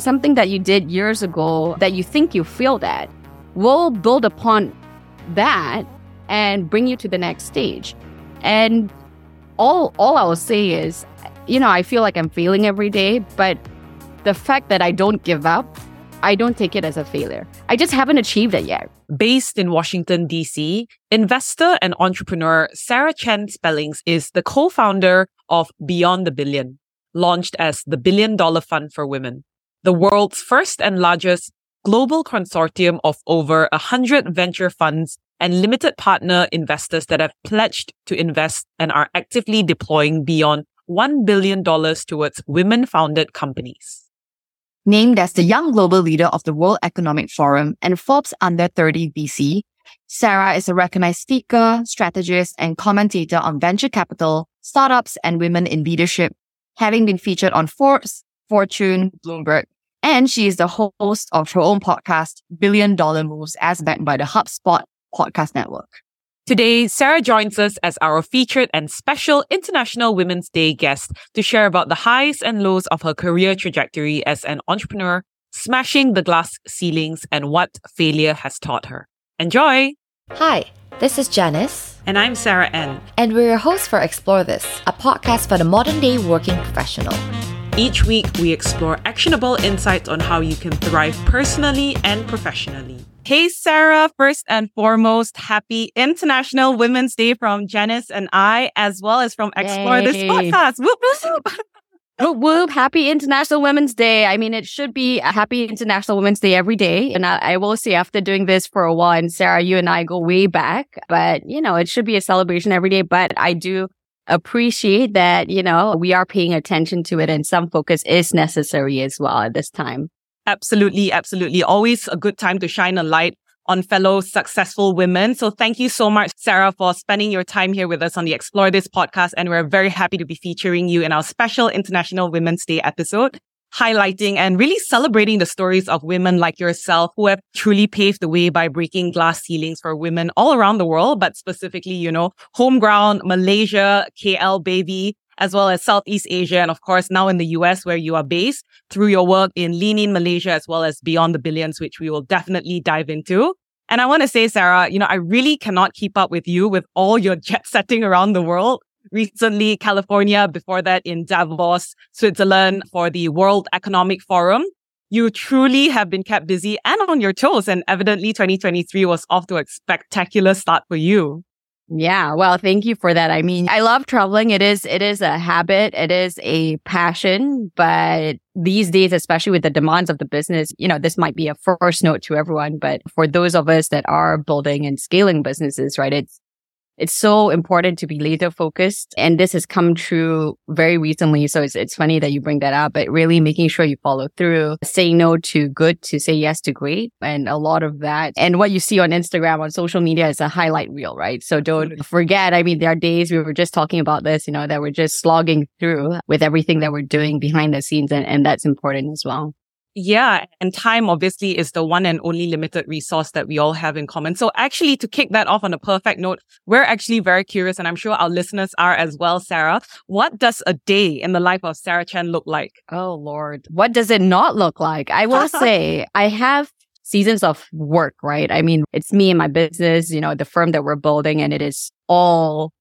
something that you did years ago that you think you failed at will build upon that and bring you to the next stage. And all all I will say is, you know, I feel like I'm failing every day, but the fact that I don't give up, I don't take it as a failure. I just haven't achieved it yet. Based in Washington, D.C., investor and entrepreneur Sarah Chen Spellings is the co founder of Beyond the Billion, launched as the Billion Dollar Fund for Women, the world's first and largest global consortium of over 100 venture funds and limited partner investors that have pledged to invest and are actively deploying beyond $1 billion towards women founded companies. Named as the Young Global Leader of the World Economic Forum and Forbes Under 30 VC, Sarah is a recognized speaker, strategist, and commentator on venture capital, startups, and women in leadership, having been featured on Forbes, Fortune, Bloomberg, and she is the host of her own podcast, Billion Dollar Moves, as backed by the HubSpot podcast network. Today, Sarah joins us as our featured and special International Women's Day guest to share about the highs and lows of her career trajectory as an entrepreneur, smashing the glass ceilings, and what failure has taught her. Enjoy! Hi, this is Janice. And I'm Sarah N. And we're your hosts for Explore This, a podcast for the modern day working professional. Each week, we explore actionable insights on how you can thrive personally and professionally. Hey, Sarah, first and foremost, happy International Women's Day from Janice and I, as well as from Explore This podcast. Whoop, whoop. Whoop, whoop. Happy International Women's Day. I mean, it should be a happy International Women's Day every day. And I, I, will say after doing this for a while, and Sarah, you and I go way back, but you know, it should be a celebration every day. But I do appreciate that, you know, we are paying attention to it and some focus is necessary as well at this time. Absolutely, absolutely. Always a good time to shine a light on fellow successful women. So thank you so much, Sarah, for spending your time here with us on the Explore This podcast. And we're very happy to be featuring you in our special International Women's Day episode highlighting and really celebrating the stories of women like yourself who have truly paved the way by breaking glass ceilings for women all around the world, but specifically, you know, home ground, Malaysia, KL, baby, as well as Southeast Asia. And of course, now in the US where you are based through your work in Lean In Malaysia, as well as Beyond the Billions, which we will definitely dive into. And I want to say, Sarah, you know, I really cannot keep up with you with all your jet setting around the world recently California, before that in Davos, Switzerland for the World Economic Forum. You truly have been kept busy and on your toes. And evidently 2023 was off to a spectacular start for you. Yeah, well, thank you for that. I mean, I love traveling. It is it is a habit, it is a passion, but these days especially with the demands of the business, you know, this might be a first note to everyone, but for those of us that are building and scaling businesses, right? It's it's so important to be laser focused. And this has come true very recently. So it's, it's funny that you bring that up, but really making sure you follow through, saying no to good to say yes to great. And a lot of that. And what you see on Instagram, on social media is a highlight reel, right? So don't forget. I mean, there are days we were just talking about this, you know, that we're just slogging through with everything that we're doing behind the scenes. And, and that's important as well. Yeah. And time obviously is the one and only limited resource that we all have in common. So actually to kick that off on a perfect note, we're actually very curious and I'm sure our listeners are as well, Sarah. What does a day in the life of Sarah Chen look like? Oh Lord. What does it not look like? I will say I have seasons of work, right? I mean, it's me and my business, you know, the firm that we're building and it is all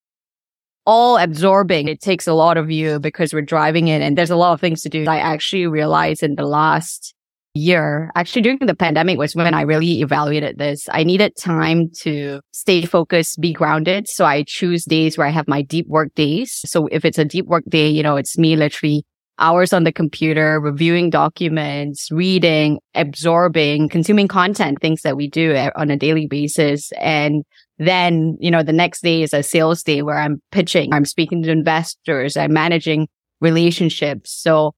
all absorbing. It takes a lot of you because we're driving it and there's a lot of things to do. I actually realized in the last year, actually during the pandemic was when I really evaluated this. I needed time to stay focused, be grounded. So I choose days where I have my deep work days. So if it's a deep work day, you know, it's me literally hours on the computer, reviewing documents, reading, absorbing, consuming content, things that we do eh, on a daily basis. And then, you know, the next day is a sales day where I'm pitching, I'm speaking to investors, I'm managing relationships. So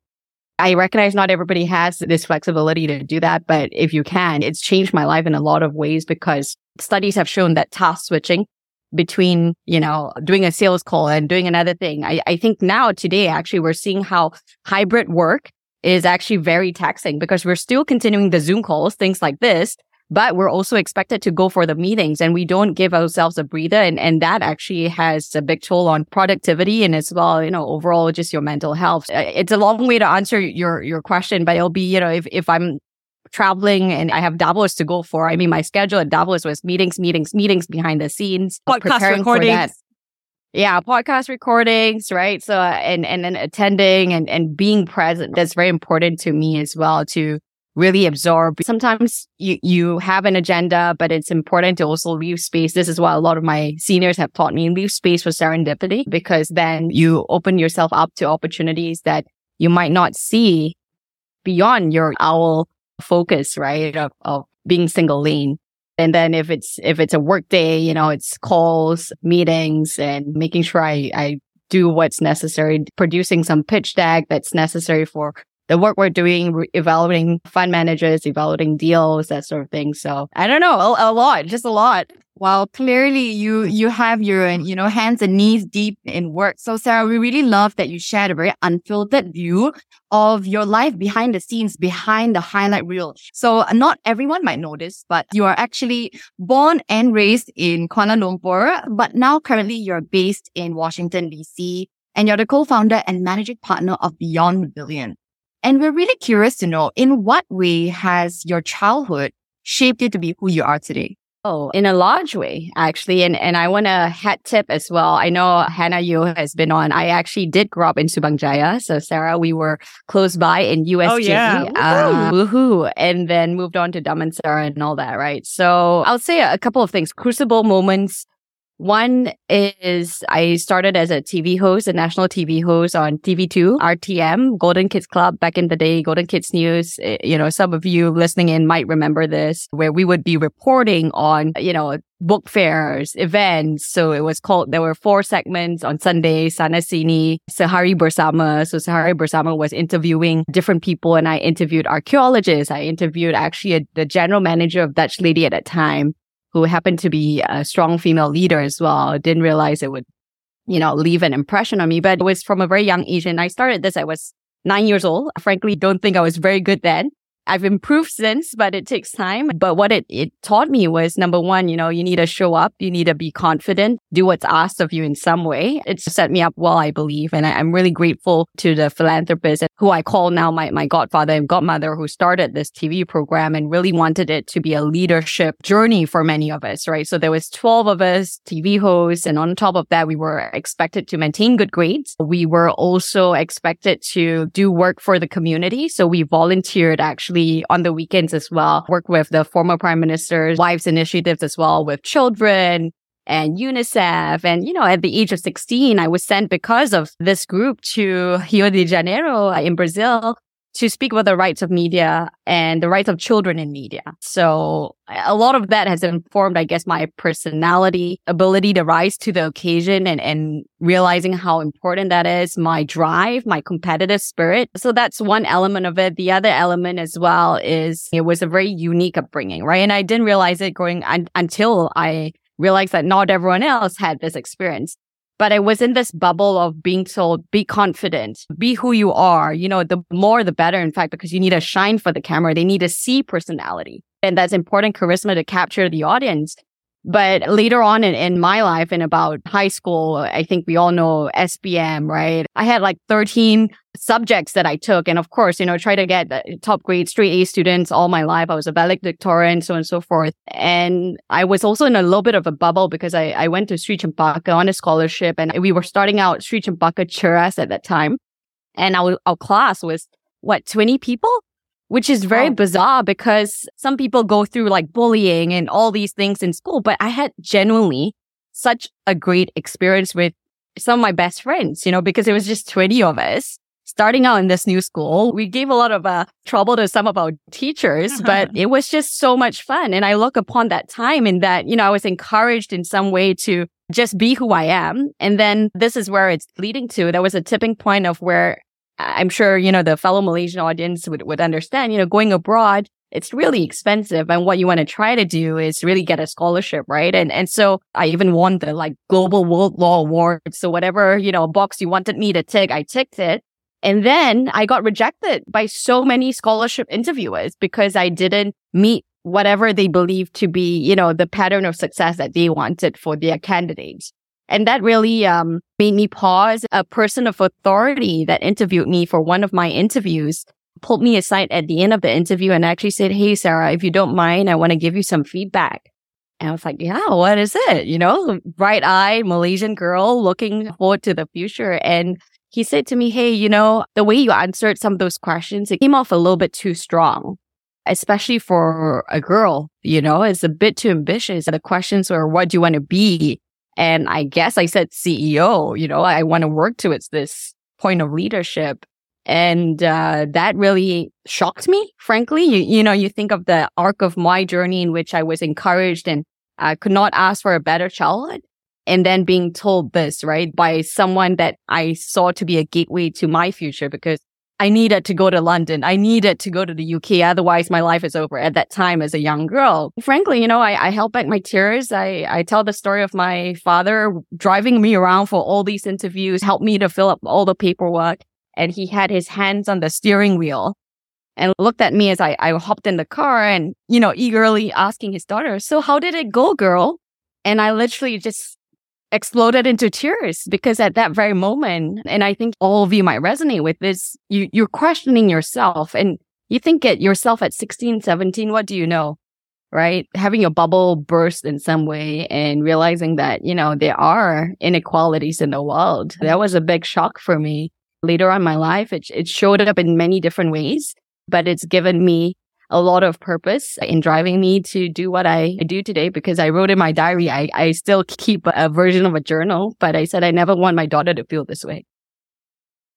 I recognize not everybody has this flexibility to do that, but if you can, it's changed my life in a lot of ways because studies have shown that task switching between, you know, doing a sales call and doing another thing. I, I think now today, actually, we're seeing how hybrid work is actually very taxing because we're still continuing the Zoom calls, things like this, but we're also expected to go for the meetings and we don't give ourselves a breather. And, and that actually has a big toll on productivity and as well, you know, overall just your mental health. Uh, it's a long way to answer your, your question, but it'll be, you know, if, if I'm traveling and I have Davos to go for, I mean, my schedule at Davos was meetings, meetings, meetings behind the scenes, podcast recordings. Yeah, podcast recordings, right? So, and, and then attending and, and being present. That's very important to me as well to really absorb. Sometimes you, you have an agenda, but it's important to also leave space. This is what a lot of my seniors have taught me. Leave space for serendipity because then you open yourself up to opportunities that you might not see beyond your owl focus, right? Of, of being single lane. And then if it's, if it's a work day, you know, it's calls, meetings and making sure I, I do what's necessary, producing some pitch deck that's necessary for the work we're doing, evaluating fund managers, evaluating deals, that sort of thing. So I don't know, a, a lot, just a lot. Well, clearly you you have your you know hands and knees deep in work. So Sarah, we really love that you shared a very unfiltered view of your life behind the scenes, behind the highlight reel. So not everyone might know this, but you are actually born and raised in Kuala Lumpur, but now currently you're based in Washington DC, and you're the co-founder and managing partner of Beyond Billion. And we're really curious to know in what way has your childhood shaped you to be who you are today? Oh, in a large way, actually. And and I want a hat tip as well. I know Hannah Yu has been on. I actually did grow up in Subang Jaya. So Sarah, we were close by in USJ. Oh, yeah. Um, woohoo. And then moved on to Damansara and all that, right? So I'll say a couple of things. Crucible moments one is I started as a TV host, a national TV host on TV2, RTM, Golden Kids Club back in the day, Golden Kids News. Eh, you know, some of you listening in might remember this, where we would be reporting on, you know, book fairs, events. So it was called, there were four segments on Sunday, Sana Sini, Sehari Bersama. So Sehari Bersama was interviewing different people and I interviewed archaeologists. I interviewed actually a, the general manager of Dutch Lady at that time who happened to be a strong female leader as well. Didn't realize it would, you know, leave an impression on me, but it was from a very young age. And I started this, I was nine years old. Frankly, don't think I was very good then. I've improved since, but it takes time. But what it, it taught me was number one, you know, you need to show up. You need to be confident, do what's asked of you in some way. It's set me up well, I believe. And I, am really grateful to the philanthropist who I call now my, my godfather and godmother who started this TV program and really wanted it to be a leadership journey for many of us, right? So there was 12 of us TV hosts. And on top of that, we were expected to maintain good grades. We were also expected to do work for the community. So we volunteered actually on the weekends as well, work with the former prime minister's wives initiatives as well with children and UNICEF. And, you know, at the age of 16, I was sent because of this group to Rio de Janeiro in Brazil to speak about the rights of media and the rights of children in media. So a lot of that has informed, I guess, my personality, ability to rise to the occasion and, and realizing how important that is, my drive, my competitive spirit. So that's one element of it. The other element as well is it was a very unique upbringing, right? And I didn't realize it going un- until I realized that not everyone else had this experience but I was in this bubble of being told, be confident, be who you are. You know, the more, the better, in fact, because you need to shine for the camera. They need to see personality. And that's important charisma to capture the audience. But later on in, in my life, in about high school, I think we all know SPM, right? I had like 13 subjects that I took. And of course, you know, try to get uh, top grade straight A students all my life. I was a valedictorian, so on and so forth. And I was also in a little bit of a bubble because I, I went to Sri Cempaka on a scholarship and we were starting out Sri Cempaka Cheras at that time. And our, our class was what, 20 people? Which is very oh. bizarre because some people go through like bullying and all these things in school. But I had genuinely such a great experience with some of my best friends, you know, because it was just 20 of us starting out in this new school. We gave a lot of uh, trouble to some of our teachers, but it was just so much fun. And I look upon that time in that, you know, I was encouraged in some way to just be who I am. And then this is where it's leading to. There was a tipping point of where I'm sure, you know, the fellow Malaysian audience would, would understand, you know, going abroad, it's really expensive. And what you want to try to do is really get a scholarship, right? And, and so I even won the like global world law award. So whatever, you know, box you wanted me to tick, I ticked it. And then I got rejected by so many scholarship interviewers because I didn't meet whatever they believe to be, you know, the pattern of success that they wanted for their candidates. And that really um, made me pause. A person of authority that interviewed me for one of my interviews pulled me aside at the end of the interview and actually said, Hey, Sarah, if you don't mind, I want to give you some feedback. And I was like, yeah, what is it? You know, bright eyed Malaysian girl looking forward to the future. And he said to me, Hey, you know, the way you answered some of those questions, it came off a little bit too strong, especially for a girl, you know, it's a bit too ambitious. The questions were, what do you want to be? And I guess I said CEO, you know, I want to work towards this point of leadership. And uh, that really shocked me, frankly. You, you know, you think of the arc of my journey in which I was encouraged and I could not ask for a better childhood. And then being told this, right, by someone that I saw to be a gateway to my future because I needed to go to London. I needed to go to the UK. Otherwise, my life is over at that time as a young girl. Frankly, you know, I, I held back my tears. I, I tell the story of my father driving me around for all these interviews, helped me to fill up all the paperwork. And he had his hands on the steering wheel and looked at me as I, I hopped in the car and, you know, eagerly asking his daughter, so how did it go, girl? And I literally just exploded into tears because at that very moment, and I think all of you might resonate with this, you, you're questioning yourself and you think at yourself at 16, 17, what do you know? Right? Having your bubble burst in some way and realizing that, you know, there are inequalities in the world. That was a big shock for me. Later on my life, it, it showed up in many different ways but it's given me a lot of purpose in driving me to do what I do today because I wrote in my diary, I, I still keep a version of a journal, but I said I never want my daughter to feel this way.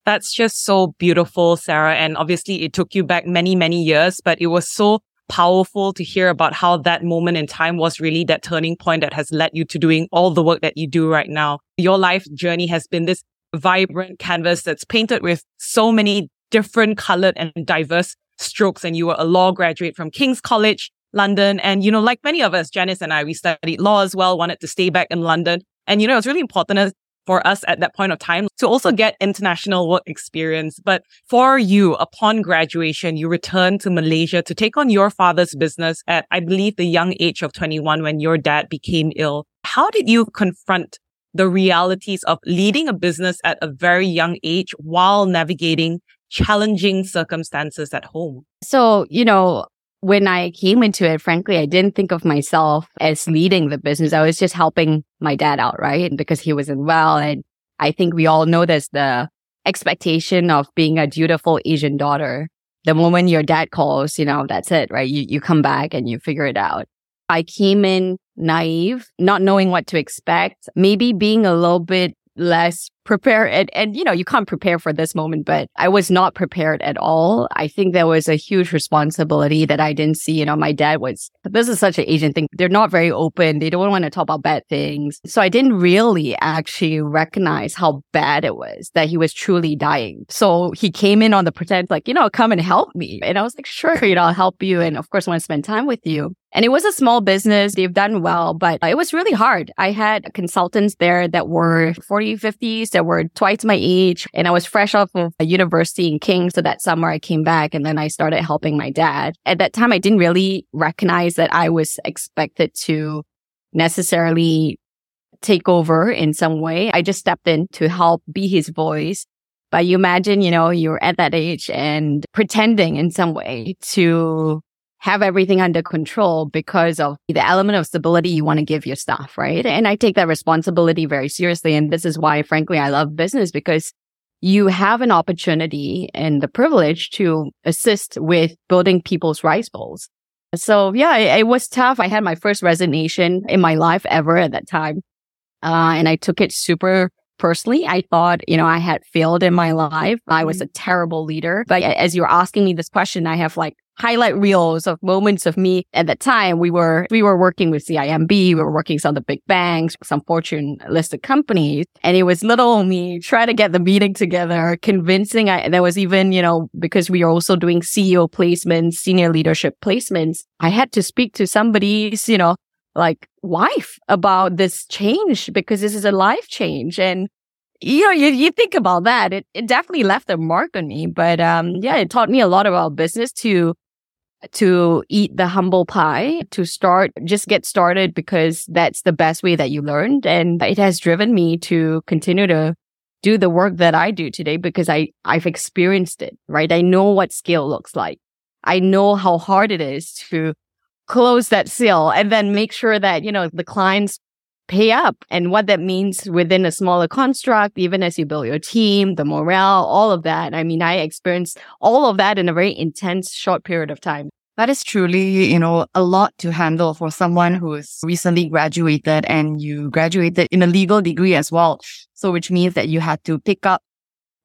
That's just so beautiful, Sarah. And obviously it took you back many, many years, but it was so powerful to hear about how that moment in time was really that turning point that has led you to doing all the work that you do right now. Your life journey has been this vibrant canvas that's painted with so many different colored and diverse strokes. And you were a law graduate from King's College, London. And, you know, like many of us, Janice and I, we studied law as well, wanted to stay back in London. And, you know, it's really important for us at that point of time to also get international work experience. But for you, upon graduation, you returned to Malaysia to take on your father's business at, I believe, the young age of 21 when your dad became ill. How did you confront the realities of leading a business at a very young age while navigating challenging circumstances at home? So, you know, when I came into it, frankly, I didn't think of myself as leading the business. I was just helping my dad out, right? Because he wasn't well. And I think we all know there's the expectation of being a dutiful Asian daughter. The moment your dad calls, you know, that's it, right? You, you come back and you figure it out. I came in naive, not knowing what to expect, maybe being a little bit less prepared and, and you know you can't prepare for this moment but i was not prepared at all. I think there was a huge responsibility that i didn't see. You know my dad was this is such an asian thing. They're not very open. They don't want to talk about bad things. So i didn't really actually recognize how bad it was that he was truly dying. So he came in on the pretend like you know come and help me. And i was like sure you know i'll help you and of course I want to spend time with you. And it was a small business. They've done well, but it was really hard. I had consultants there that were 40, 50s that were twice my age. And I was fresh off of a university in King. So that summer I came back and then I started helping my dad. At that time, I didn't really recognize that I was expected to necessarily take over in some way. I just stepped in to help be his voice. But you imagine, you know, you're at that age and pretending in some way to have everything under control because of the element of stability you want to give your staff, right? And I take that responsibility very seriously. And this is why, frankly, I love business because you have an opportunity and the privilege to assist with building people's rice bowls. So yeah, it, it was tough. I had my first resignation in my life ever at that time. Uh, and I took it super personally. I thought, you know, I had failed in my life. I was mm-hmm. a terrible leader. But as you're asking me this question, I have like highlight reels of moments of me at that time. We were, we were working with CIMB. We were working some of the big banks, some Fortune listed companies. And it was little me trying to get the meeting together, convincing I, there was even, you know, because we are also doing CEO placements, senior leadership placements. I had to speak to somebody's, you know, like wife about this change because this is a life change. And you know, you, you think about that, it, it definitely left a mark on me. But um, yeah, it taught me a lot about business to to eat the humble pie, to start, just get started because that's the best way that you learned. And it has driven me to continue to do the work that I do today because I, I've experienced it, right? I know what scale looks like. I know how hard it is to close that sale and then make sure that, you know, the clients pay up and what that means within a smaller construct, even as you build your team, the morale, all of that. I mean, I experienced all of that in a very intense short period of time. That is truly, you know, a lot to handle for someone who is recently graduated and you graduated in a legal degree as well. So, which means that you had to pick up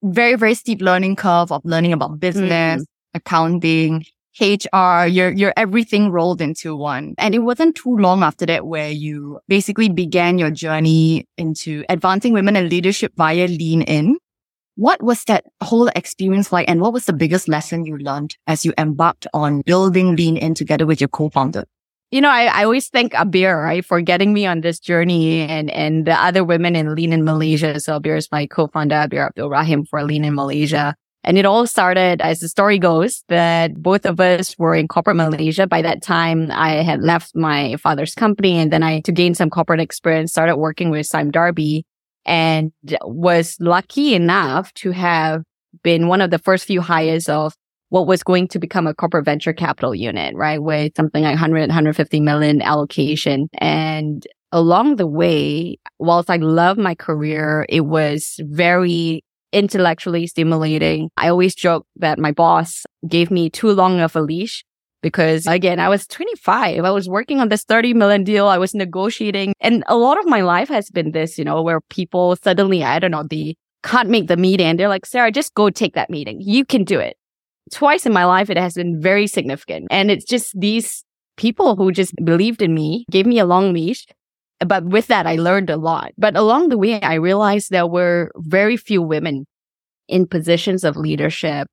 very, very steep learning curve of learning about business, mm. accounting, HR, your, your everything rolled into one. And it wasn't too long after that where you basically began your journey into advancing women in leadership via Lean In. What was that whole experience like? And what was the biggest lesson you learned as you embarked on building Lean In together with your co-founder? You know, I, I always thank Abir, right, for getting me on this journey and, and the other women in Lean in Malaysia. So Abir is my co-founder, Abir Abdul Rahim for Lean in Malaysia. And it all started, as the story goes, that both of us were in corporate Malaysia. By that time, I had left my father's company and then I, to gain some corporate experience, started working with Sime Darby and was lucky enough to have been one of the first few hires of what was going to become a corporate venture capital unit, right? With something like 100, 150 million allocation. And along the way, whilst I love my career, it was very intellectually stimulating. I always joke that my boss gave me too long of a leash because again, I was 25. I was working on this 30 million deal. I was negotiating and a lot of my life has been this, you know, where people suddenly, I don't know, they can't make the meeting they're like, Sarah, just go take that meeting. You can do it. Twice in my life, it has been very significant. And it's just these people who just believed in me, gave me a long leash but with that, I learned a lot. But along the way, I realized there were very few women in positions of leadership.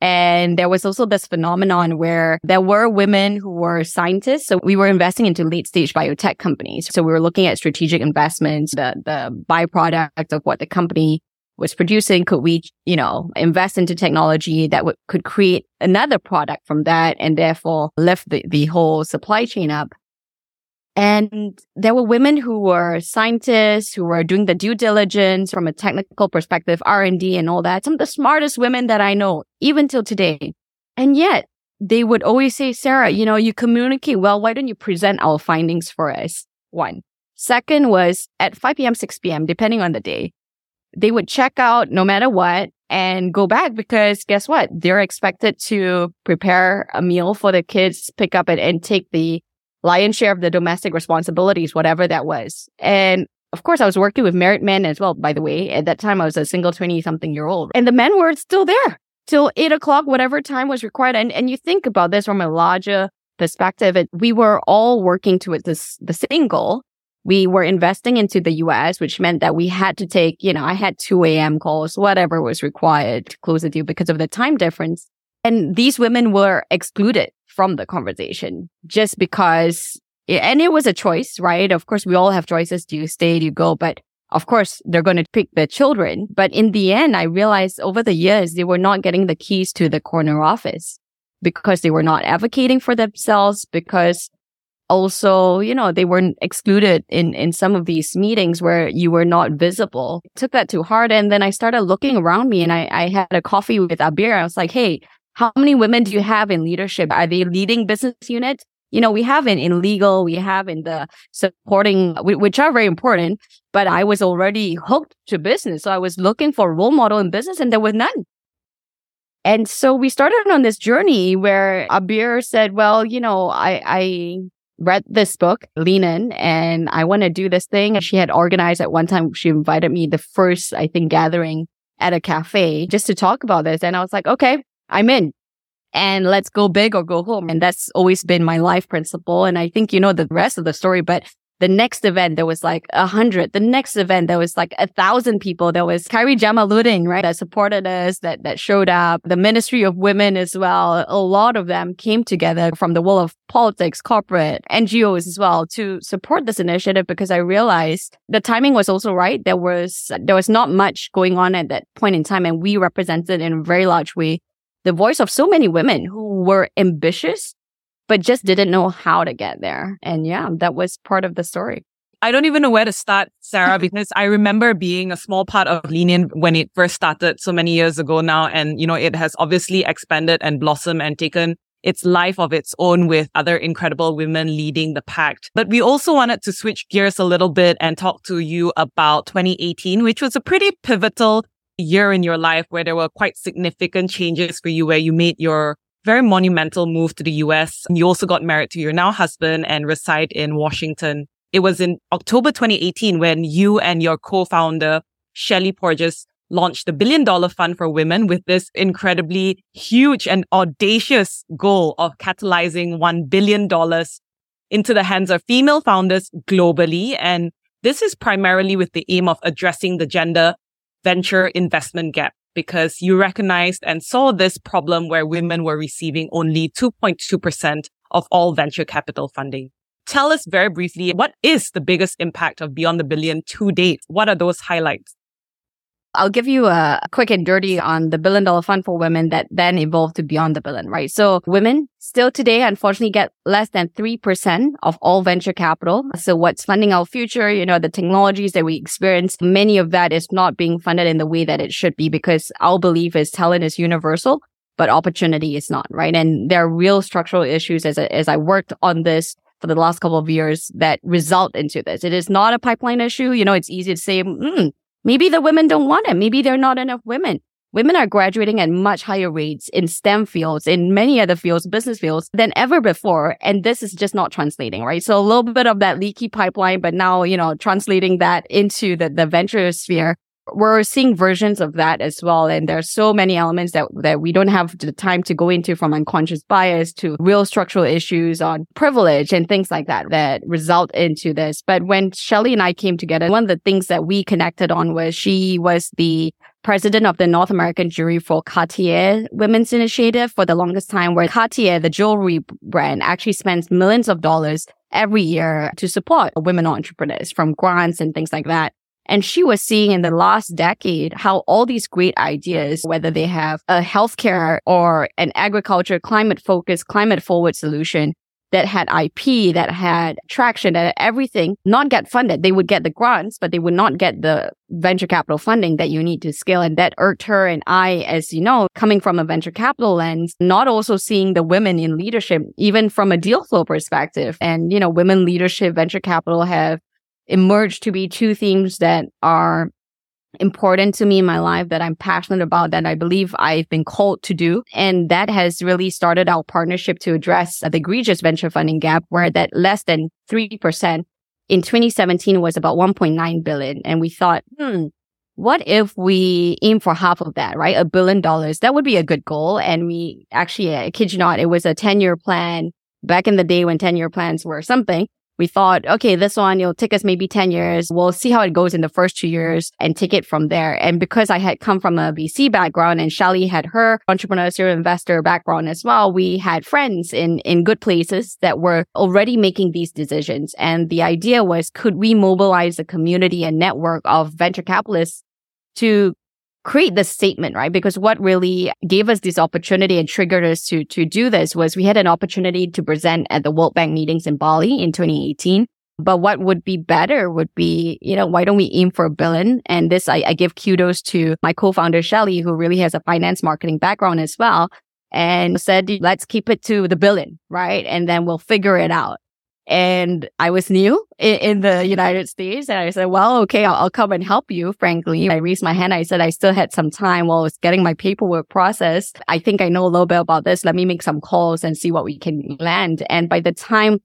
And there was also this phenomenon where there were women who were scientists. So we were investing into late stage biotech companies. So we were looking at strategic investments, the, the byproduct of what the company was producing. Could we, you know, invest into technology that would, could create another product from that and therefore lift the, the whole supply chain up? And there were women who were scientists, who were doing the due diligence from a technical perspective, R&D and all that. Some of the smartest women that I know, even till today. And yet they would always say, Sarah, you know, you communicate well. Why don't you present our findings for us? One. Second was at 5 p.m., 6 p.m., depending on the day, they would check out no matter what and go back because guess what? They're expected to prepare a meal for the kids, pick up it and take the lion's share of the domestic responsibilities, whatever that was. And of course, I was working with married men as well, by the way. At that time, I was a single 20 something year old and the men were still there till eight o'clock, whatever time was required. And, and you think about this from a larger perspective, it, we were all working towards this, the same goal. We were investing into the US, which meant that we had to take, you know, I had 2 a.m. calls, whatever was required to close the deal because of the time difference. And these women were excluded from the conversation just because, and it was a choice, right? Of course, we all have choices. Do you stay? Do you go? But of course, they're going to pick their children. But in the end, I realized over the years, they were not getting the keys to the corner office because they were not advocating for themselves because also, you know, they weren't excluded in, in some of these meetings where you were not visible. Took that to heart. And then I started looking around me and I, I had a coffee with Abir. I was like, Hey, how many women do you have in leadership? Are they leading business units? You know, we have in, in legal, we have in the supporting, which are very important, but I was already hooked to business. So I was looking for a role model in business and there was none. And so we started on this journey where Abir said, well, you know, I, I read this book, Lean In, and I want to do this thing. And She had organized at one time, she invited me the first, I think, gathering at a cafe just to talk about this. And I was like, okay, I'm in and let's go big or go home. And that's always been my life principle. And I think you know the rest of the story, but the next event, there was like a hundred. The next event, there was like a thousand people. There was Khairy Jamaluddin, right? That supported us, that, that showed up. The Ministry of Women as well. A lot of them came together from the world of politics, corporate, NGOs as well to support this initiative because I realized the timing was also right. There was, there was not much going on at that point in time. And we represented in a very large way the voice of so many women who were ambitious, but just didn't know how to get there. And yeah, that was part of the story. I don't even know where to start, Sarah, because I remember being a small part of Lean when it first started so many years ago now. And, you know, it has obviously expanded and blossomed and taken its life of its own with other incredible women leading the pack. But we also wanted to switch gears a little bit and talk to you about 2018, which was a pretty pivotal year in your life where there were quite significant changes for you, where you made your very monumental move to the US. You also got married to your now husband and reside in Washington. It was in October 2018 when you and your co-founder, Shelly Porges, launched the billion dollar fund for women with this incredibly huge and audacious goal of catalyzing $1 billion into the hands of female founders globally. And this is primarily with the aim of addressing the gender venture investment gap because you recognized and saw this problem where women were receiving only 2.2% of all venture capital funding. Tell us very briefly, what is the biggest impact of Beyond the Billion to date? What are those highlights? I'll give you a quick and dirty on the billion dollar fund for women that then evolved to beyond the billion, right? So women still today, unfortunately, get less than 3% of all venture capital. So what's funding our future? You know, the technologies that we experience, many of that is not being funded in the way that it should be because our belief is talent is universal, but opportunity is not, right? And there are real structural issues as, as I worked on this for the last couple of years that result into this. It is not a pipeline issue. You know, it's easy to say, mm, maybe the women don't want it. Maybe there are not enough women. Women are graduating at much higher rates in STEM fields, in many other fields, business fields than ever before. And this is just not translating, right? So a little bit of that leaky pipeline, but now, you know, translating that into the, the venture sphere we're seeing versions of that as well. And there's so many elements that, that we don't have the time to go into from unconscious bias to real structural issues on privilege and things like that that result into this. But when Shelly and I came together, one of the things that we connected on was she was the president of the North American jury for Cartier Women's Initiative for the longest time, where Cartier, the jewelry brand, actually spends millions of dollars every year to support women entrepreneurs from grants and things like that. And she was seeing in the last decade how all these great ideas, whether they have a healthcare or an agriculture climate focused, climate forward solution that had IP, that had traction, that everything not get funded. They would get the grants, but they would not get the venture capital funding that you need to scale. And that irked her and I, as you know, coming from a venture capital lens, not also seeing the women in leadership, even from a deal flow perspective. And, you know, women leadership, venture capital have emerged to be two themes that are important to me in my life that I'm passionate about that I believe I've been called to do. And that has really started our partnership to address the egregious venture funding gap where that less than 3% in 2017 was about 1.9 billion. And we thought, hmm, what if we aim for half of that, right? A billion dollars. That would be a good goal. And we actually, I kid you not, it was a 10 year plan back in the day when 10 year plans were something we thought, okay, this one, it'll take us maybe 10 years. We'll see how it goes in the first two years and take it from there. And because I had come from a VC background and Shelly had her entrepreneur serial investor background as well, we had friends in, in good places that were already making these decisions. And the idea was, could we mobilize a community and network of venture capitalists to create this statement, right? Because what really gave us this opportunity and triggered us to, to do this was we had an opportunity to present at the World Bank meetings in Bali in 2018. But what would be better would be, you know, why don't we aim for a billion? And this, I, I give kudos to my co-founder, Shelly, who really has a finance marketing background as well and said, let's keep it to the billion, right? And then we'll figure it out and I was new in, in, the United States. And I said, well, okay, I'll, I'll, come and help you. Frankly, I raised my hand. I said, I still had some time while I was getting my paperwork processed. I think I know a little bit about this. Let me make some calls and see what we can land. And by the time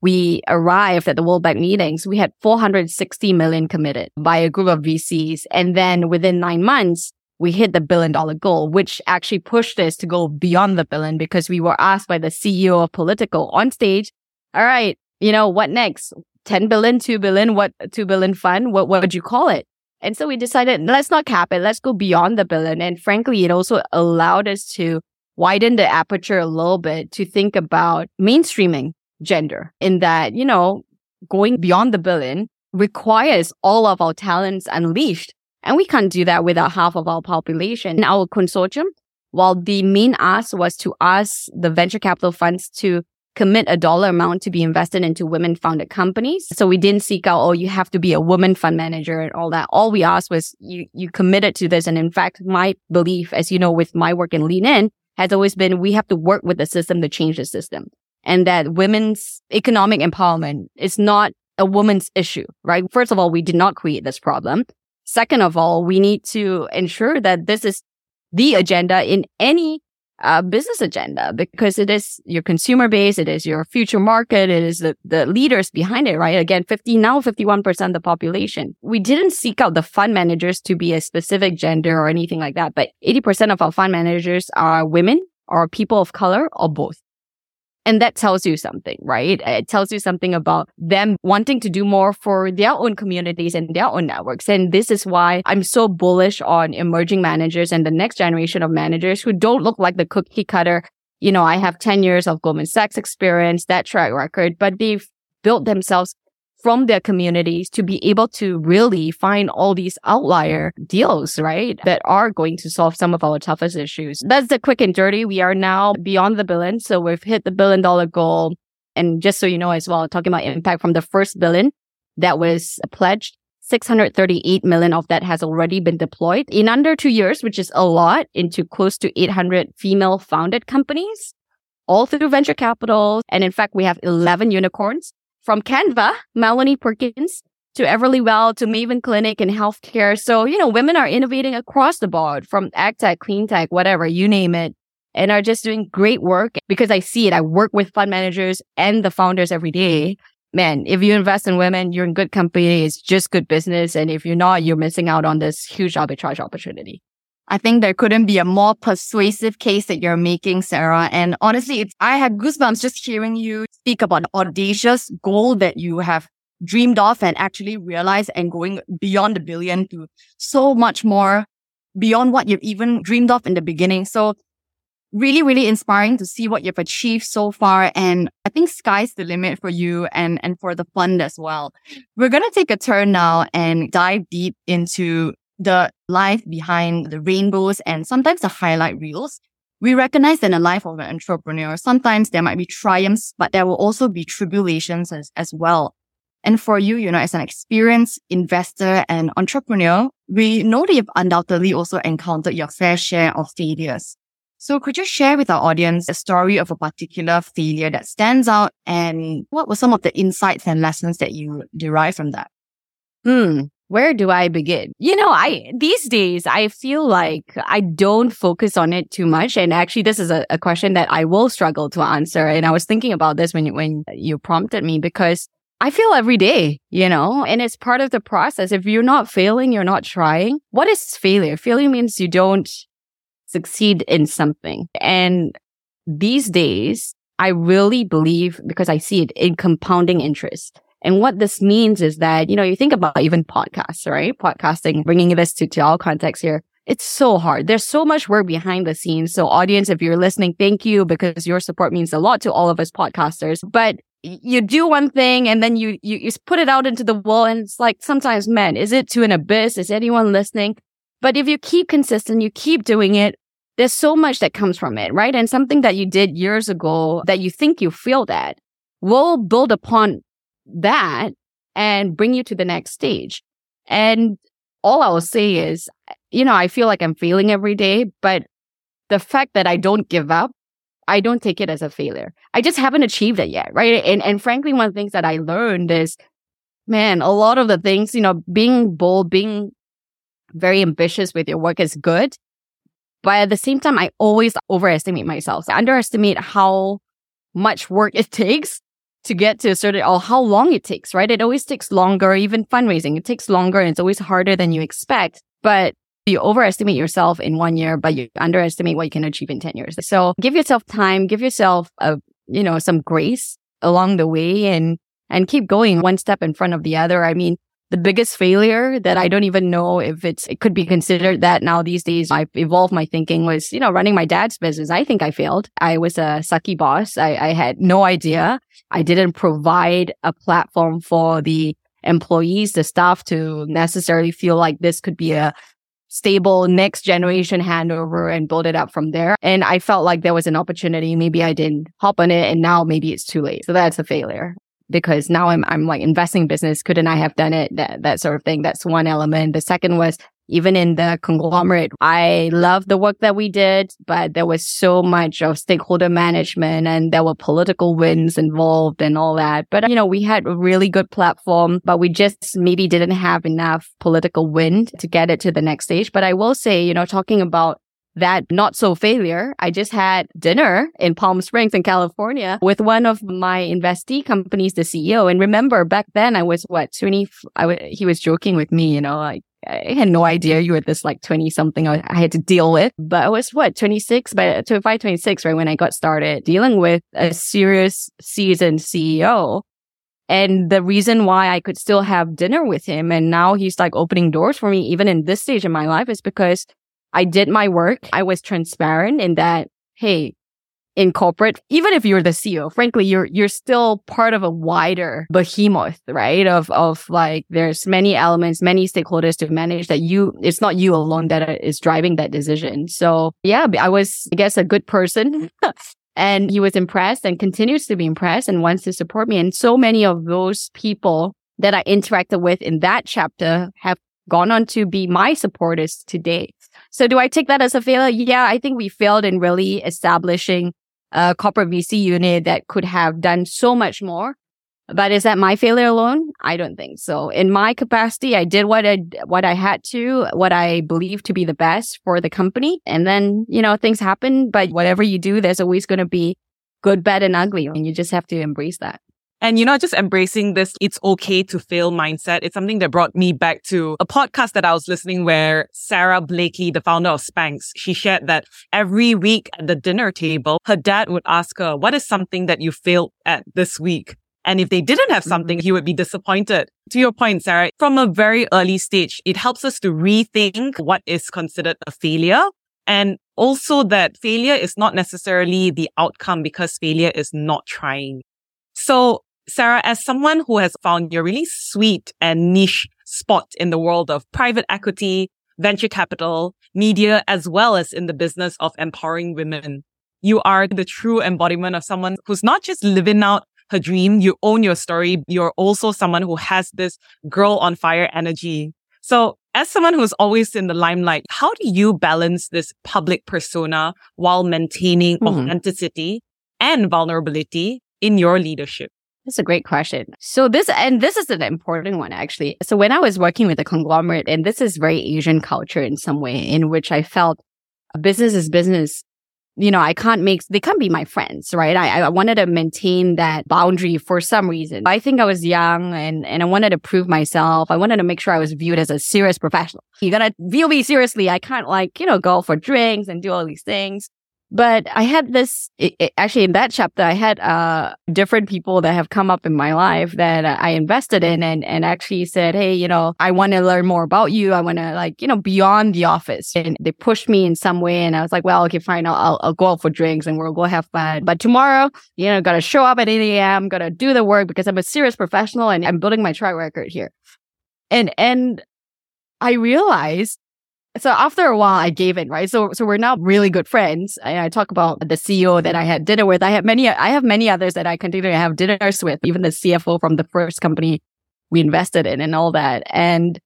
we arrived at the World Bank meetings, we had 460 million committed by a group of VCs. And then within nine months, we hit the billion dollar goal, which actually pushed us to go beyond the billion because we were asked by the CEO of Politico on stage, all right, you know, what next? 10 billion, 2 billion, what 2 billion fund? What, what would you call it? And so we decided, let's not cap it. Let's go beyond the billion. And frankly, it also allowed us to widen the aperture a little bit to think about mainstreaming gender in that, you know, going beyond the billion requires all of our talents unleashed. And we can't do that without half of our population. In our consortium, while the main ask was to ask the venture capital funds to commit a dollar amount to be invested into women founded companies. So we didn't seek out, oh, you have to be a woman fund manager and all that. All we asked was you, you committed to this. And in fact, my belief, as you know, with my work in Lean In has always been we have to work with the system to change the system and that women's economic empowerment is not a woman's issue, right? First of all, we did not create this problem. Second of all, we need to ensure that this is the agenda in any uh, business agenda because it is your consumer base, it is your future market, it is the, the leaders behind it, right? Again, 50, now 51% of the population. We didn't seek out the fund managers to be a specific gender or anything like that, but 80% of our fund managers are women or people of color or both. And that tells you something, right? It tells you something about them wanting to do more for their own communities and their own networks. And this is why I'm so bullish on emerging managers and the next generation of managers who don't look like the cookie cutter. You know, I have 10 years of Goldman Sachs experience, that track record, but they've built themselves from their communities to be able to really find all these outlier deals, right? That are going to solve some of our toughest issues. That's the quick and dirty. We are now beyond the billion. So we've hit the billion dollar goal. And just so you know as well, talking about impact from the first billion that was pledged, 638 million of that has already been deployed in under two years, which is a lot into close to 800 female founded companies, all through venture capital. And in fact, we have 11 unicorns from Canva, Melanie Perkins, to Everlywell, to Maven Clinic and healthcare. So, you know, women are innovating across the board from ag tech, clean tech, whatever, you name it, and are just doing great work because I see it. I work with fund managers and the founders every day. Man, if you invest in women, you're in good company. It's just good business. And if you're not, you're missing out on this huge arbitrage opportunity. I think there couldn't be a more persuasive case that you're making, Sarah. And honestly, I had goosebumps just hearing you speak about the audacious goal that you have dreamed of and actually realized and going beyond the billion to so much more beyond what you've even dreamed of in the beginning. So really, really inspiring to see what you've achieved so far. And I think sky's the limit for you and, and for the fund as well. We're going to take a turn now and dive deep into the life behind the rainbows and sometimes the highlight reels. We recognize that in the life of an entrepreneur, sometimes there might be triumphs, but there will also be tribulations as, as well. And for you, you know, as an experienced investor and entrepreneur, we know that you've undoubtedly also encountered your fair share of failures. So could you share with our audience a story of a particular failure that stands out and what were some of the insights and lessons that you derived from that? Hmm where do I begin? You know, I, these days, I feel like I don't focus on it too much. And actually, this is a, a question that I will struggle to answer. And I was thinking about this when, when you prompted me because I feel every day, you know, and it's part of the process. If you're not failing, you're not trying. What is failure? Failure means you don't succeed in something. And these days, I really believe because I see it in compounding interest. And what this means is that, you know, you think about even podcasts, right? Podcasting, bringing this to, to all context here. It's so hard. There's so much work behind the scenes. So audience, if you're listening, thank you because your support means a lot to all of us podcasters. But you do one thing and then you, you, you put it out into the world and it's like sometimes, man, is it to an abyss? Is anyone listening? But if you keep consistent, you keep doing it, there's so much that comes from it, right? And something that you did years ago that you think you failed at will build upon that and bring you to the next stage. And all I will say is, you know, I feel like I'm failing every day, but the fact that I don't give up, I don't take it as a failure. I just haven't achieved it yet, right? And and frankly, one of the things that I learned is, man, a lot of the things, you know, being bold, being very ambitious with your work is good. But at the same time, I always overestimate myself. I underestimate how much work it takes to get to a certain, or how long it takes, right? It always takes longer, even fundraising. It takes longer and it's always harder than you expect. But you overestimate yourself in one year, but you underestimate what you can achieve in 10 years. So give yourself time, give yourself a, you know, some grace along the way and, and keep going one step in front of the other. I mean, the biggest failure that I don't even know if it's, it could be considered that now these days. I've evolved my thinking was, you know, running my dad's business. I think I failed. I was a sucky boss. I, I had no idea. I didn't provide a platform for the employees, the staff to necessarily feel like this could be a stable next generation handover and build it up from there. And I felt like there was an opportunity. Maybe I didn't hop on it and now maybe it's too late. So that's a failure because now I'm, I'm like investing business. Couldn't I have done it? That, that sort of thing. That's one element. The second was even in the conglomerate, I love the work that we did, but there was so much of stakeholder management and there were political wins involved and all that. But, you know, we had a really good platform, but we just maybe didn't have enough political wind to get it to the next stage. But I will say, you know, talking about that not so failure. I just had dinner in Palm Springs in California with one of my investee companies, the CEO. And remember back then I was what, 20, I w- he was joking with me, you know, like I had no idea you were this like 20 something I, had to deal with. But I was what, 26, by 25, 26, right? When I got started dealing with a serious seasoned CEO. And the reason why I could still have dinner with him and now he's like opening doors for me, even in this stage of my life is because I did my work. I was transparent in that, hey, in corporate, even if you're the CEO, frankly, you're, you're still part of a wider behemoth, right? Of, of like, there's many elements, many stakeholders to manage that you, it's not you alone that is driving that decision. So yeah, I was, I guess, a good person. and he was impressed and continues to be impressed and wants to support me. And so many of those people that I interacted with in that chapter have gone on to be my supporters today. So do I take that as a failure? Yeah, I think we failed in really establishing a corporate VC unit that could have done so much more. But is that my failure alone? I don't think so. In my capacity, I did what I, what I had to, what I believe to be the best for the company. And then, you know, things happen, but whatever you do, there's always going to be good, bad, and ugly. And you just have to embrace that. And you know, just embracing this, it's okay to fail mindset. It's something that brought me back to a podcast that I was listening where Sara Blakely, the founder of Spanx, she shared that every week at the dinner table, her dad would ask her, what is something that you failed at this week? And if they didn't have something, mm-hmm. he would be disappointed. To your point, Sarah, from a very early stage, it helps us to rethink what is considered a failure. And also that failure is not necessarily the outcome because failure is not trying. So Sara, as someone who has found your really sweet and niche spot in the world of private equity, venture capital, media, as well as in the business of empowering women, you are the true embodiment of someone who's not just living out her dream. You own your story. You're also someone who has this girl on fire energy. So as someone who's always in the limelight, how do you balance this public persona while maintaining mm-hmm. authenticity and vulnerability in your leadership? That's a great question. So this, and this is an important one actually. So when I was working with a conglomerate, and this is very Asian culture in some way, in which I felt business is business. You know, I can't make, they can't be my friends, right? I, I wanted to maintain that boundary for some reason. I think I was young and, and I wanted to prove myself. I wanted to make sure I was viewed as a serious professional. You're going to view me seriously. I can't like, you know, go for drinks and do all these things. But I had this, it, it, actually in that chapter, I had, uh, different people that have come up in my life that I invested in and, and actually said, Hey, you know, I want to learn more about you. I want to like, you know, beyond the office. And they pushed me in some way. And I was like, well, okay, fine. I'll, I'll, I'll go out for drinks and we'll go have fun. But tomorrow, you know, got to show up at 8 a.m., got to do the work because I'm a serious professional and I'm building my track record here. And, and I realized so after a while, I gave in, right? So, so we're now really good friends. And I talk about the CEO that I had dinner with. I have many, I have many others that I continue to have dinners with, even the CFO from the first company we invested in and all that. And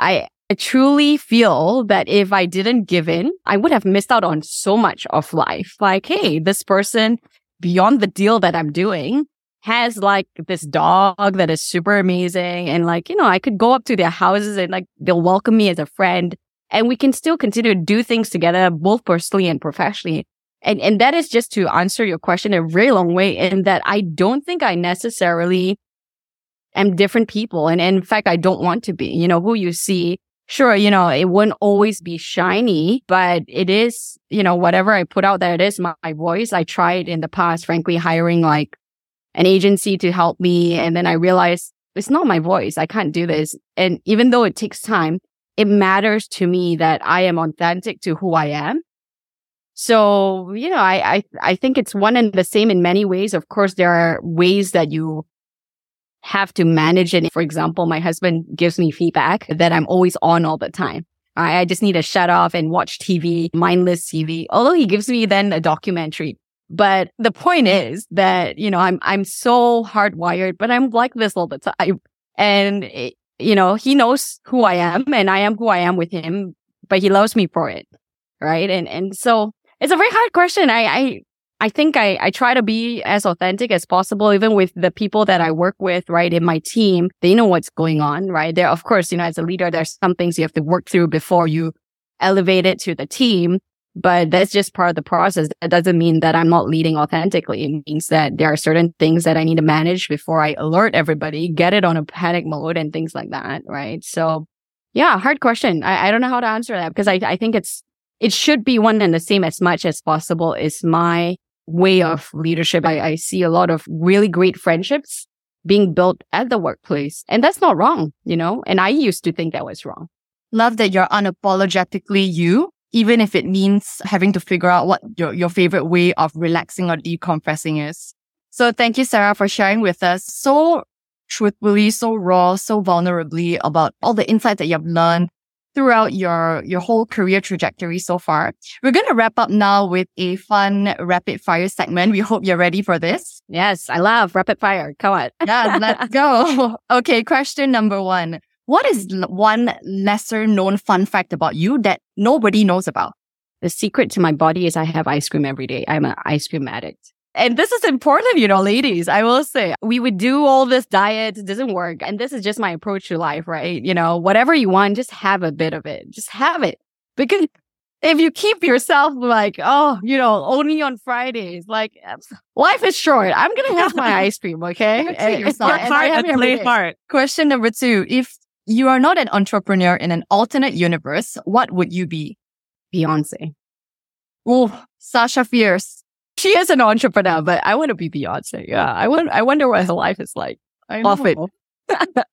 I, I truly feel that if I didn't give in, I would have missed out on so much of life. Like, hey, this person beyond the deal that I'm doing has like this dog that is super amazing. And like, you know, I could go up to their houses and like they'll welcome me as a friend and we can still continue to do things together, both personally and professionally. And, and that is just to answer your question a very long way in that I don't think I necessarily am different people. And, and in fact, I don't want to be, you know, who you see. Sure, you know, it wouldn't always be shiny, but it is, you know, whatever I put out there, it is my, my voice. I tried in the past, frankly, hiring like an agency to help me. And then I realized it's not my voice. I can't do this. And even though it takes time, it matters to me that I am authentic to who I am. So, you know, I, I, I think it's one and the same in many ways. Of course, there are ways that you have to manage it. For example, my husband gives me feedback that I'm always on all the time. I, I just need to shut off and watch TV, mindless TV. Although he gives me then a documentary. But the point is that, you know, I'm, I'm so hardwired, but I'm like this all the time. And, you know, he knows who I am and I am who I am with him, but he loves me for it. Right. And, and so it's a very hard question. I, I, I think I, I try to be as authentic as possible, even with the people that I work with, right? In my team, they know what's going on, right? There, of course, you know, as a leader, there's some things you have to work through before you elevate it to the team. But that's just part of the process. That doesn't mean that I'm not leading authentically. It means that there are certain things that I need to manage before I alert everybody, get it on a panic mode and things like that, right? So yeah, hard question. I, I don't know how to answer that because I, I think it's, it should be one and the same as much as possible is my way of leadership. I, I see a lot of really great friendships being built at the workplace. And that's not wrong, you know? And I used to think that was wrong. Love that you're unapologetically you, even if it means having to figure out what your, your favorite way of relaxing or decompressing is. So thank you, Sarah, for sharing with us so truthfully, so raw, so vulnerably about all the insights that you've learned throughout your, your whole career trajectory so far. We're going to wrap up now with a fun rapid fire segment. We hope you're ready for this. Yes, I love rapid fire. Come on. yeah, let's go. Okay, question number one. What is one lesser known fun fact about you that nobody knows about? The secret to my body is I have ice cream every day. I'm an ice cream addict. And this is important, you know, ladies. I will say we would do all this diet. It doesn't work. And this is just my approach to life, right? You know, whatever you want, just have a bit of it. Just have it. Because if you keep yourself like, oh, you know, only on Fridays, like life is short. I'm going to have my ice cream. Okay. Eh, and, Work hard and play hard. Question number two. If you are not an entrepreneur in an alternate universe, what would you be? Beyonce. Oh, Sasha Fierce she is an entrepreneur, but I want to be Beyonce. Yeah. I want, I wonder what her life is like. I Off it.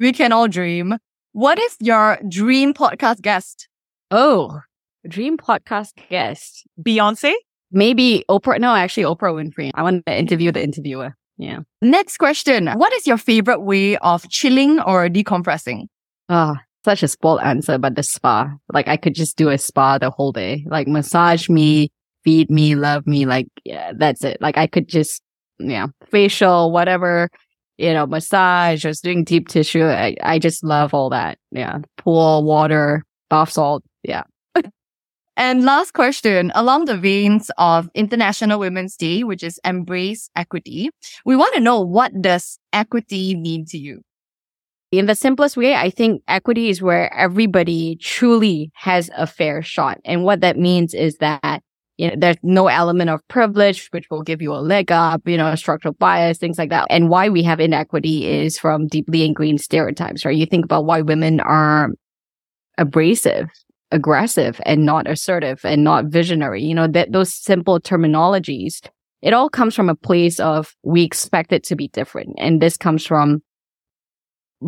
we can all dream. What is your dream podcast guest? Oh, dream podcast guest. Beyonce? Maybe Oprah. No, actually Oprah Winfrey. I want to interview the interviewer. Yeah. Next question. What is your favorite way of chilling or decompressing? Ah, oh, such a spoiled answer, but the spa. Like I could just do a spa the whole day. Like massage me, feed me, love me. Like, yeah, that's it. Like I could just, yeah, facial, whatever, you know, massage, just doing deep tissue. I, I just love all that. Yeah. Pool, water, bath salt. And last question, along the veins of International Women's Day, which is embrace equity, we want to know what does equity mean to you? In the simplest way, I think equity is where everybody truly has a fair shot. And what that means is that you know, there's no element of privilege, which will give you a leg up, you know, structural bias, things like that. And why we have inequity is from deeply ingrained stereotypes, right? You think about why women are abrasive, aggressive and not assertive and not visionary, you know, that those simple terminologies, it all comes from a place of we expect it to be different. And this comes from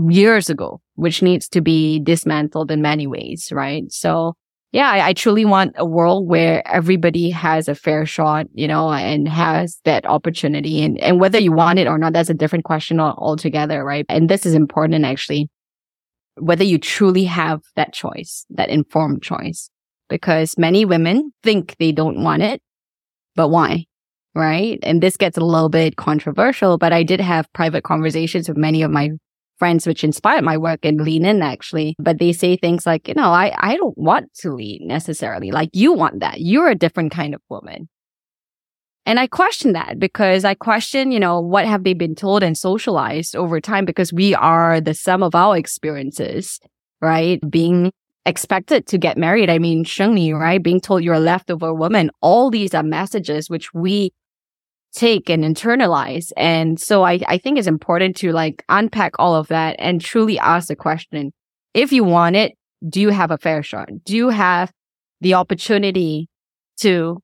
years ago, which needs to be dismantled in many ways, right? So yeah, I, I, truly want a world where everybody has a fair shot, you know, and has that opportunity. And, and whether you want it or not, that's a different question altogether, right? And this is important actually, whether you truly have that choice, that informed choice, because many women think they don't want it, but why? Right. And this gets a little bit controversial, but I did have private conversations with many of my friends which inspired my work and lean in actually. But they say things like, you know, I, I don't want to lead necessarily. Like you want that. You're a different kind of woman. And I question that because I question, you know, what have they been told and socialized over time because we are the sum of our experiences, right? Being expected to get married. I mean, sheng nu, right? Being told you're a leftover woman. All these are messages which we take and internalize. And so I, I think it's important to like unpack all of that and truly ask the question, if you want it, do you have a fair shot? Do you have the opportunity to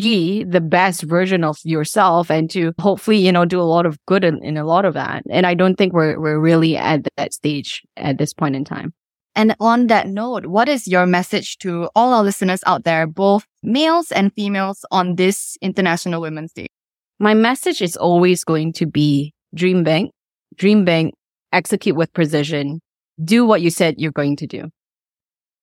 be the best version of yourself and to hopefully, you know, do a lot of good in, in a lot of that. And I don't think we're, we're really at that stage at this point in time. And on that note, what is your message to all our listeners out there, both males and females on this International Women's Day? my message is always going to be dream big, dream big, execute with precision, do what you said you're going to do.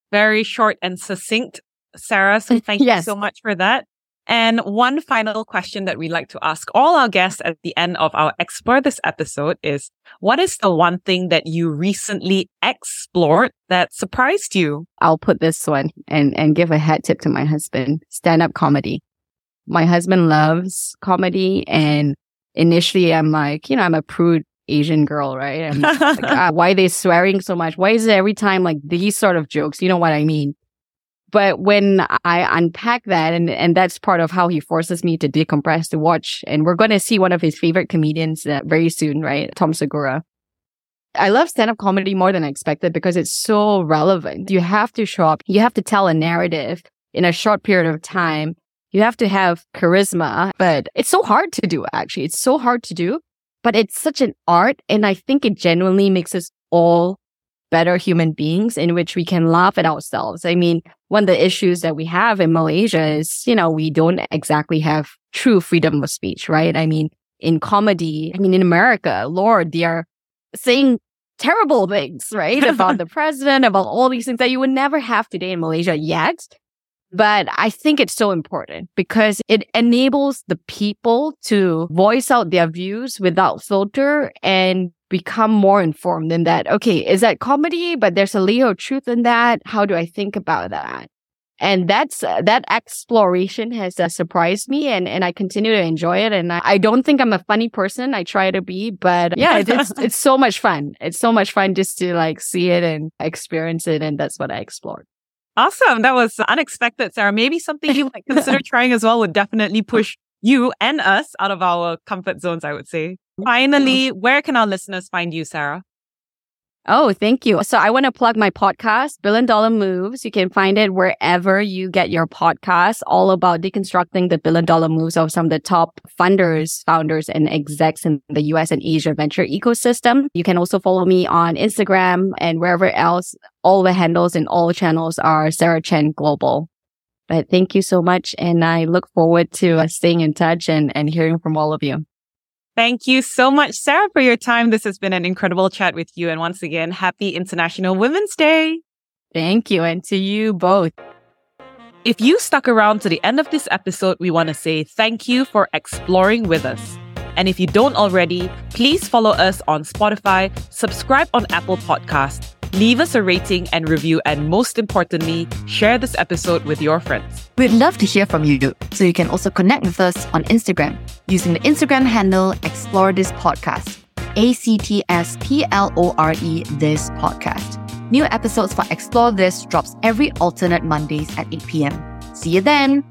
Very short and succinct, Sarah. So thank yes. you so much for that. And one final question that we like to ask all our guests at the end of our Explore This episode is what is the one thing that you recently explored that surprised you? I'll put this one and, and give a hat tip to my husband stand up comedy. My husband loves comedy. And initially, I'm like, you know, I'm a prude Asian girl, right? like, uh, why are they swearing so much? Why is it every time like these sort of jokes? You know what I mean? But when I unpack that, and, and that's part of how he forces me to decompress to watch, and we're going to see one of his favorite comedians uh, very soon, right? Tom Segura. I love stand up comedy more than I expected because it's so relevant. You have to show up. You have to tell a narrative in a short period of time. You have to have charisma, but it's so hard to do, actually. It's so hard to do, but it's such an art. And I think it genuinely makes us all better human beings in which we can laugh at ourselves. I mean, one of the issues that we have in Malaysia is, you know, we don't exactly have true freedom of speech, right? I mean, in comedy, I mean, in America, Lord, they are saying terrible things, right? about the president, about all these things that you would never have today in Malaysia yet. But I think it's so important because it enables the people to voice out their views without filter and become more informed in that. Okay, is that comedy? But there's a layer of truth in that. How do I think about that? And that's, uh, that exploration has uh, surprised me and, and I continue to enjoy it. And I, I, don't think I'm a funny person. I try to be, but yeah, it's, it's so much fun. It's so much fun just to like see it and experience it. And that's what I explored. Awesome. That was unexpected, Sarah. Maybe something you might consider trying as well would definitely push you and us out of our comfort zones, I would say. Finally, where can our listeners find you, Sarah? Oh, thank you. So I want to plug my podcast, Billion Dollar Moves. You can find it wherever you get your podcasts, all about deconstructing the billion dollar moves of some of the top funders, founders, and execs in the US and Asia venture ecosystem. You can also follow me on Instagram and wherever else. All the handles and all channels are Sarah Chen Global. But thank you so much. And I look forward to uh, staying in touch and, and hearing from all of you. Thank you so much, Sarah, for your time. This has been an incredible chat with you. And once again, happy International Women's Day. Thank you. And to you both. If you stuck around to the end of this episode, we want to say thank you for exploring with us. And if you don't already, please follow us on Spotify, subscribe on Apple Podcasts, Leave us a rating and review, and most importantly, share this episode with your friends. We'd love to hear from you, so you can also connect with us on Instagram using the Instagram handle Explore This Podcast. A C T S P L O R E This Podcast. New episodes for Explore This drops every alternate Mondays at 8 p.m. See you then!